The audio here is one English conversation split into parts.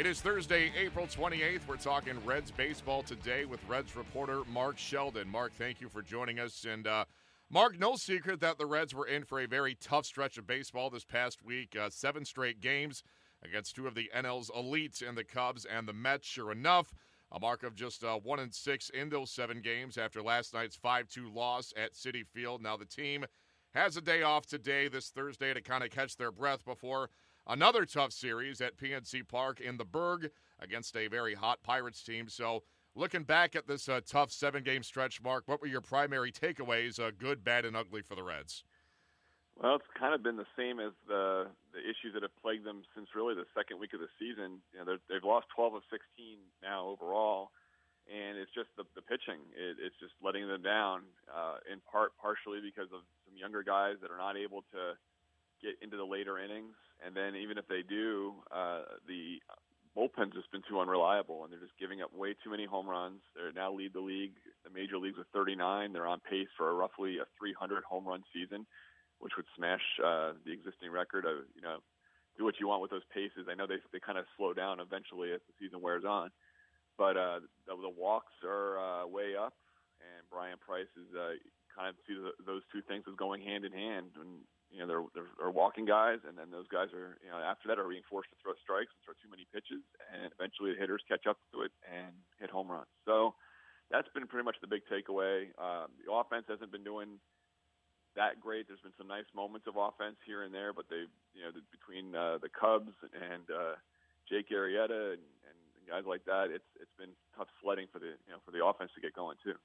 It is Thursday, April 28th. We're talking Reds baseball today with Reds reporter Mark Sheldon. Mark, thank you for joining us. And uh, Mark, no secret that the Reds were in for a very tough stretch of baseball this past week. Uh, seven straight games against two of the NL's elites in the Cubs and the Mets. Sure enough, a mark of just uh, one and six in those seven games after last night's 5-2 loss at Citi Field. Now the team has a day off today, this Thursday, to kind of catch their breath before another tough series at PNC Park in the Burgh against a very hot Pirates team. So, looking back at this uh, tough seven-game stretch, Mark, what were your primary takeaways, uh, good, bad, and ugly for the Reds? Well, it's kind of been the same as the the issues that have plagued them since really the second week of the season. You know, they've lost 12 of 16 now overall, and it's just the, the pitching. It, it's just letting them down, uh, in part partially because of some younger guys that are not able to get into the later innings, and then even if they do, uh, the bullpen's just been too unreliable, and they're just giving up way too many home runs. They now lead the league, the major leagues with 39. They're on pace for a roughly a 300 home run season which would smash uh, the existing record of you know do what you want with those paces. I know they they kind of slow down eventually as the season wears on, but uh, the, the walks are uh, way up, and Bryan Price is uh, kind of see those two things as going hand in hand. And you know they're, they're they're walking guys, and then those guys are you know after that are being forced to throw strikes and throw too many pitches, and eventually the hitters catch up to it and hit home runs. So that's been pretty much the big takeaway. Um, the offense hasn't been doing that great. There's been some nice moments of offense here and there, but they, you know, between uh, the Cubs and uh, Jake Arrieta and, and guys like that, it's it's been tough sledding for the you know for the offense to get going too.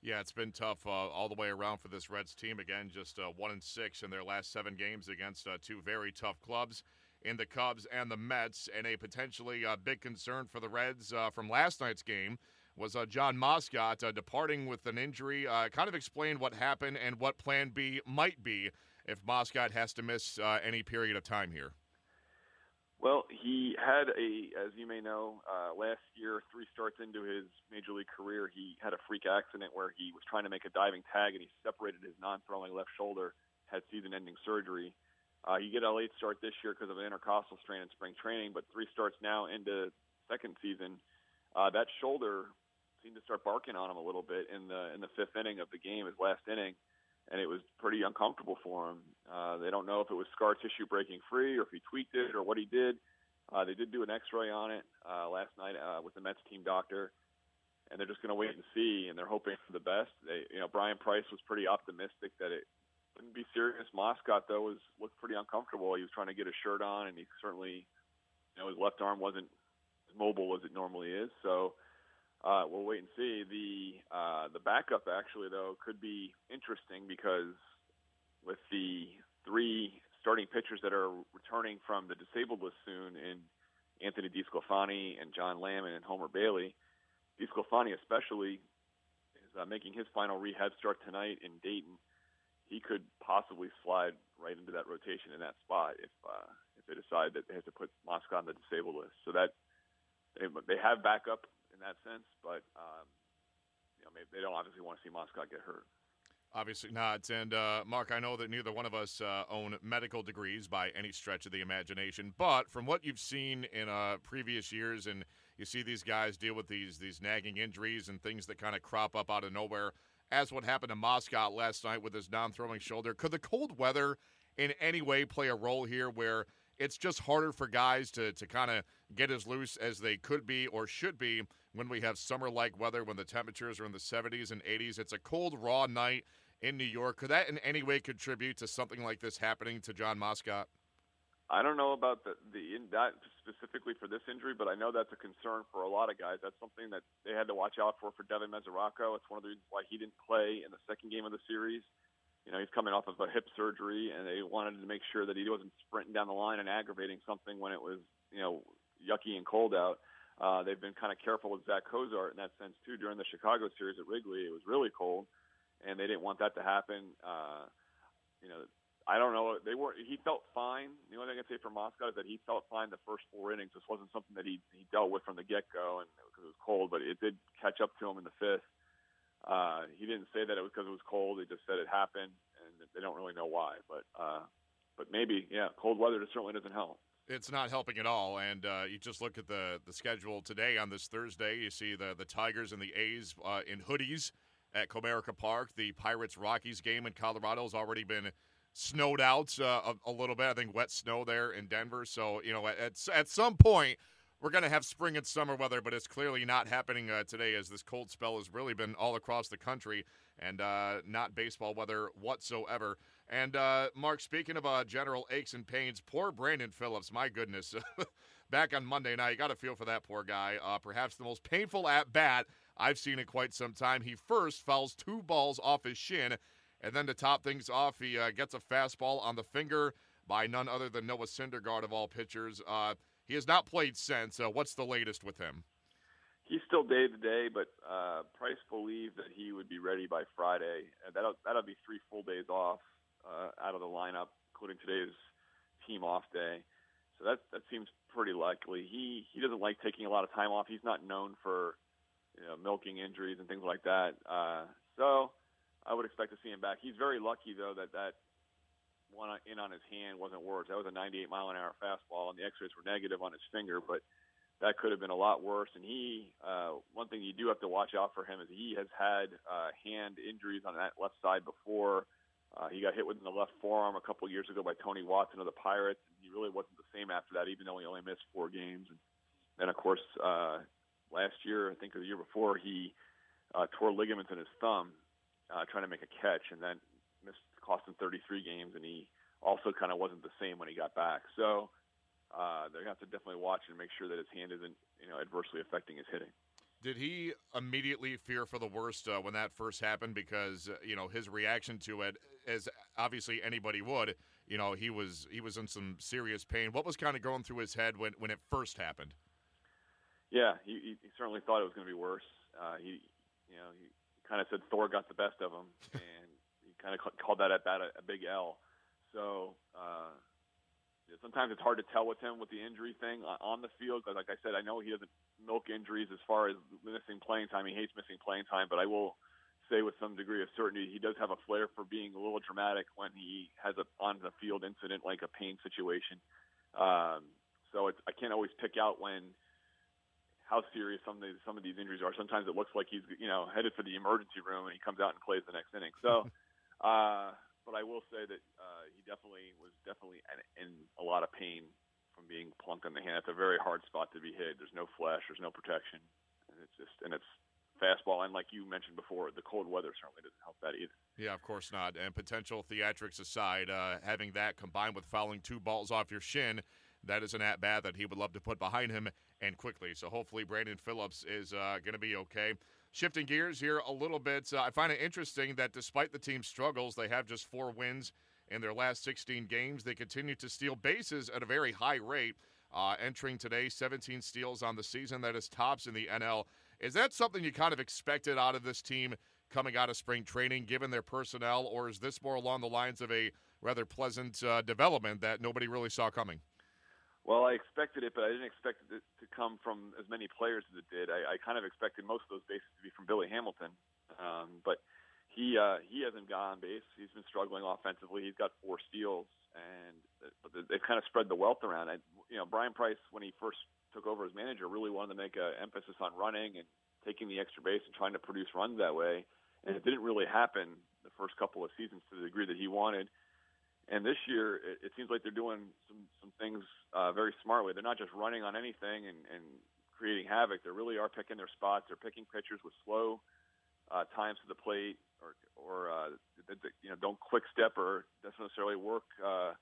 Yeah, it's been tough uh, all the way around for this Reds team. Again, just uh, one and six in their last seven games against uh, two very tough clubs in the Cubs and the Mets, and a potentially uh, big concern for the Reds uh, from last night's game was uh, Jon Moscot uh, departing with an injury. Kind of explain what happened and what Plan B might be if Moscot has to miss any period of time here. Well, he had a, as you may know, uh, last year, three starts into his major league career, he had a freak accident where he was trying to make a diving tag and he separated his non-throwing left shoulder, had season-ending surgery. Uh, he get a late start this year because of an intercostal strain in spring training, but three starts now into second season. Uh, that shoulder seemed to start barking on him a little bit in the in the fifth inning of the game, his last inning, and it was pretty uncomfortable for him. Uh, they don't know if it was scar tissue breaking free or if he tweaked it or what he did. Uh, they did do an X-ray on it uh, last night uh, with the Mets team doctor, and they're just going to wait and see, and they're hoping for the best. They, you know, Bryan Price was pretty optimistic that it wouldn't be serious. Moscot though was looked pretty uncomfortable. He was trying to get a shirt on, and he certainly, you know, his left arm wasn't as mobile as it normally is. So uh, we'll wait and see. The uh, the backup actually though could be interesting because with the three starting pitchers that are returning from the disabled list soon in Anthony DeSclafani and John Lamb and Homer Bailey, DeSclafani especially is uh, making his final rehab start tonight in Dayton. He could possibly slide right into that rotation in that spot if uh, if they decide that they have to put Moscot on the disabled list. So that they, they have backup in that sense. But um, you know, they don't obviously want to see Moscot get hurt. Obviously not. And uh, Mark, I know that neither one of us uh, own medical degrees by any stretch of the imagination, but from what you've seen in uh, previous years, and you see these guys deal with these these nagging injuries and things that kind of crop up out of nowhere, as what happened to Moscot last night with his non-throwing shoulder. Could the cold weather in any way play a role here, where it's just harder for guys to to kind of get as loose as they could be or should be when we have summer like weather, when the temperatures are in the 70s and 80s. It's a cold, raw night in New York. Could that in any way contribute to something like this happening to Jon Moscot? I don't know about the the specifically for this injury, but I know that's a concern for a lot of guys. That's something that they had to watch out for for Devin Mesoraco. It's one of the reasons why he didn't play in the second game of the series. You know, he's coming off of a hip surgery, and they wanted to make sure that he wasn't sprinting down the line and aggravating something when it was you know yucky and cold out. Uh, they've been kind of careful with Zach Cozart in that sense too. During the Chicago series at Wrigley, it was really cold, and they didn't want that to happen. Uh, you know, I don't know. They were. He felt fine. The only thing I can say for Moscot is that he felt fine the first four innings. This wasn't something that he he dealt with from the get go, and because it was cold, but it did catch up to him in the fifth. Didn't say that it was because it was cold. They just said it happened, and they don't really know why. But uh, but maybe yeah, cold weather certainly doesn't help. It's not helping at all, and uh, you just look at the the schedule today on this Thursday. You see the the Tigers and the A's uh, in hoodies at Comerica Park. The Pirates Rockies game in Colorado has already been snowed out uh, a, a, little bit. I think wet snow there in Denver. So you know, at at some point we're going to have spring and summer weather, but it's clearly not happening uh, today as this cold spell has really been all across the country and uh, not baseball weather whatsoever. And uh, Mark, speaking of uh, general aches and pains, poor Brandon Phillips. My goodness. Back on Monday night, you got to feel for that poor guy. Uh, perhaps the most painful at bat I've seen in quite some time. He first fouls two balls off his shin and then to top things off, he uh, gets a fastball on the finger by none other than Noah Syndergaard of all pitchers. He has not played since. Uh, what's the latest with him? He's still day to day, but uh, Price believed that he would be ready by Friday. And that'll that'll be three full days off uh, out of the lineup, including today's team off day. So that that seems pretty likely. He he doesn't like taking a lot of time off. He's not known for you know milking injuries and things like that. Uh, so I would expect to see him back. He's very lucky though that that one in on his hand wasn't worse. That was a 98 mile an hour fastball, and the X-rays were negative on his finger, but that could have been a lot worse. And he, uh, one thing you do have to watch out for him is he has had uh, hand injuries on that left side before. Uh, he got hit within the left forearm a couple years ago by Tony Watson of the Pirates. And he really wasn't the same after that, even though he only missed four games. And then, of course, uh, last year, I think or the year before, he uh, tore ligaments in his thumb uh, trying to make a catch, and then missed cost him 33 games, and he also kind of wasn't the same when he got back. So uh, they have to definitely watch and make sure that his hand isn't you know adversely affecting his hitting. Did he immediately fear for the worst uh, when that first happened? Because uh, you know his reaction to it, as obviously anybody would, you know he was he was in some serious pain. What was kind of going through his head when when it first happened? Yeah, he, he certainly thought it was going to be worse. Uh, he, you know, he kind of said Thor got the best of him, and kind of called that at bat a, a big L. So uh, sometimes it's hard to tell with him with the injury thing on the field. Because, like I said, I know he doesn't milk injuries as far as missing playing time. He hates missing playing time, but I will say with some degree of certainty he does have a flair for being a little dramatic when he has a on the field incident like a pain situation. Um, so it's, I can't always pick out when how serious some of these some of these injuries are. Sometimes it looks like he's you know headed for the emergency room and he comes out and plays the next inning. So, uh, but I will say that uh, he definitely was definitely in, in a lot of pain from being plunked on the hand. It's a very hard spot to be hit. There's no flesh. There's no protection. And it's just and it's fastball. And like you mentioned before, the cold weather certainly doesn't help that either. Yeah, of course not. And potential theatrics aside, uh, having that combined with fouling two balls off your shin that is an at bat that he would love to put behind him and quickly. So hopefully Brandon Phillips is uh, going to be okay. Shifting gears here a little bit, uh, I find it interesting that despite the team's struggles, they have just four wins in their last 16 games. They continue to steal bases at a very high rate. Uh, entering today, 17 steals on the season. That is tops in the NL. Is that something you kind of expected out of this team coming out of spring training, given their personnel, or is this more along the lines of a rather pleasant uh, development that nobody really saw coming? Well, I expected it, but I didn't expect it to come from as many players as it did. I, I kind of expected most of those bases to be from Billy Hamilton, um, but he uh, he hasn't got on base. He's been struggling offensively. He's got four steals, and but they've kind of spread the wealth around. I, you know, Bryan Price, when he first took over as manager, really wanted to make an emphasis on running and taking the extra base and trying to produce runs that way. And it didn't really happen the first couple of seasons to the degree that he wanted. And this year, it, it seems like they're doing some some things uh, very smartly. They're not just running on anything and, and creating havoc. They really are picking their spots. They're picking pitchers with slow uh, times to the plate, or or uh, that, you know don't quick step or doesn't necessarily work uh,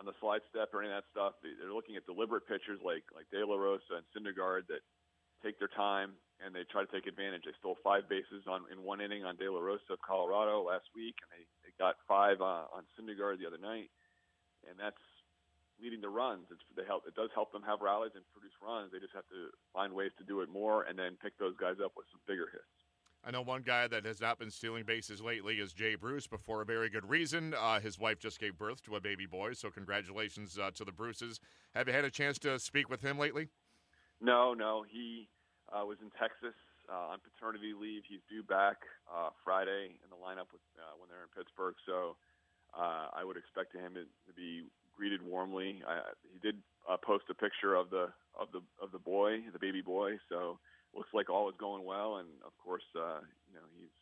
on the slide step or any of that stuff. They're looking at deliberate pitchers like like De La Rosa and Syndergaard that take their time and they try to take advantage. They stole five bases on in one inning on De La Rosa of Colorado last week, and they got five uh, on Syndergaard the other night, and that's leading to runs. It's, they help. It does help them have rallies and produce runs. They just have to find ways to do it more, and then pick those guys up with some bigger hits. I know one guy that has not been stealing bases lately is Jay Bruce, but for a very good reason. Uh, his wife just gave birth to a baby boy, so congratulations uh, to the Bruces. Have you had a chance to speak with him lately? No, no. He uh, was in Texas uh, on paternity leave. He's due back uh, Friday in the lineup with, uh, when they're in Pittsburgh. So uh, I would expect him to, be greeted warmly. I, he did uh, post a picture of the of the of the boy, the baby boy. So looks like all is going well. And of course, uh, you know he's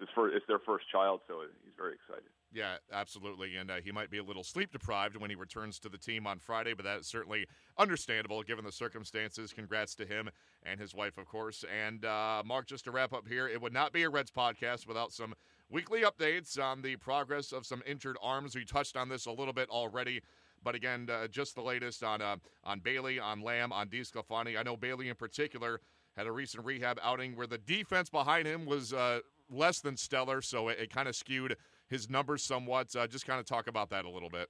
his first, it's their first child, so he's very excited. Yeah, absolutely. And uh, he might be a little sleep deprived when he returns to the team on Friday, but that's certainly understandable given the circumstances. Congrats to him and his wife, of course. And uh, Mark, just to wrap up here, it would not be a Reds podcast without some weekly updates on the progress of some injured arms. We touched on this a little bit already. But again, uh, just the latest on uh, on Bailey, on Lamb, on DeSclafani. I know Bailey in particular had a recent rehab outing where the defense behind him was uh, less than stellar, so it, it kind of skewed his numbers somewhat. Uh, just kind of talk about that a little bit.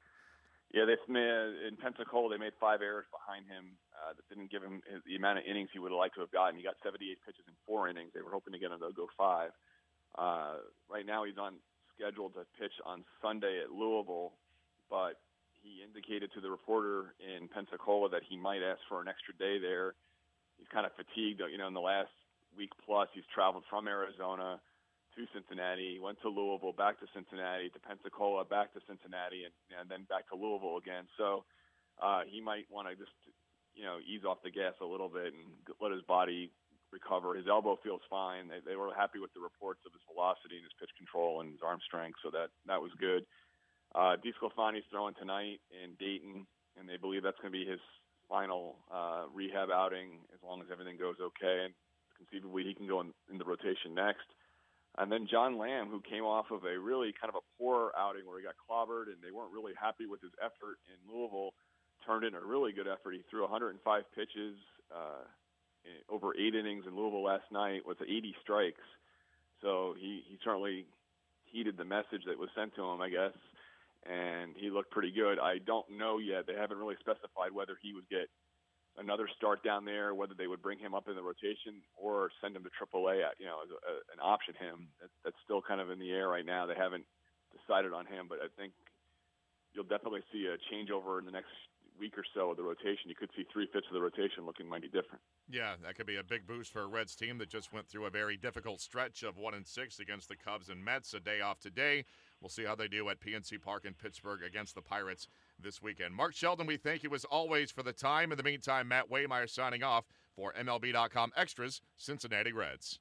Yeah, they made, in Pensacola they made five errors behind him uh, that didn't give him his, the amount of innings he would have liked to have gotten. He got 78 pitches in four innings. They were hoping to get him to go five. Uh, right now he's on schedule to pitch on Sunday at Louisville, but he indicated to the reporter in Pensacola that he might ask for an extra day there. He's kind of fatigued. You know, in the last week plus, he's traveled from Arizona to Cincinnati, went to Louisville, back to Cincinnati, to Pensacola, back to Cincinnati, and, and then back to Louisville again. So uh, he might want to just, you know, ease off the gas a little bit and let his body recover. His elbow feels fine. They, they were happy with the reports of his velocity and his pitch control and his arm strength, so that that was good. Uh, DeSclafani's throwing tonight in Dayton, and they believe that's going to be his final uh, rehab outing as long as everything goes okay. And conceivably, he can go in, in the rotation next. And then John Lamb, who came off of a really kind of a poor outing where he got clobbered and they weren't really happy with his effort in Louisville, turned in a really good effort. He threw 105 pitches uh, over eight innings in Louisville last night with 80 strikes. So he, he certainly heeded the message that was sent to him, I guess, and he looked pretty good. I don't know yet. They haven't really specified whether he would get – another start down there, whether they would bring him up in the rotation or send him to AAA, uh, you know, as a, an option him. That, that's still kind of in the air right now. They haven't decided on him, but I think you'll definitely see a changeover in the next week or so of the rotation. You could see three fifths of the rotation looking mighty different. Yeah, that could be a big boost for a Reds team that just went through a very difficult stretch of one and six against the Cubs and Mets. A day off today. We'll see how they do at PNC Park in Pittsburgh against the Pirates this weekend. Mark Sheldon, we thank you as always for the time. In the meantime, Matt Waymeyer signing off for MLB.com Extras, Cincinnati Reds.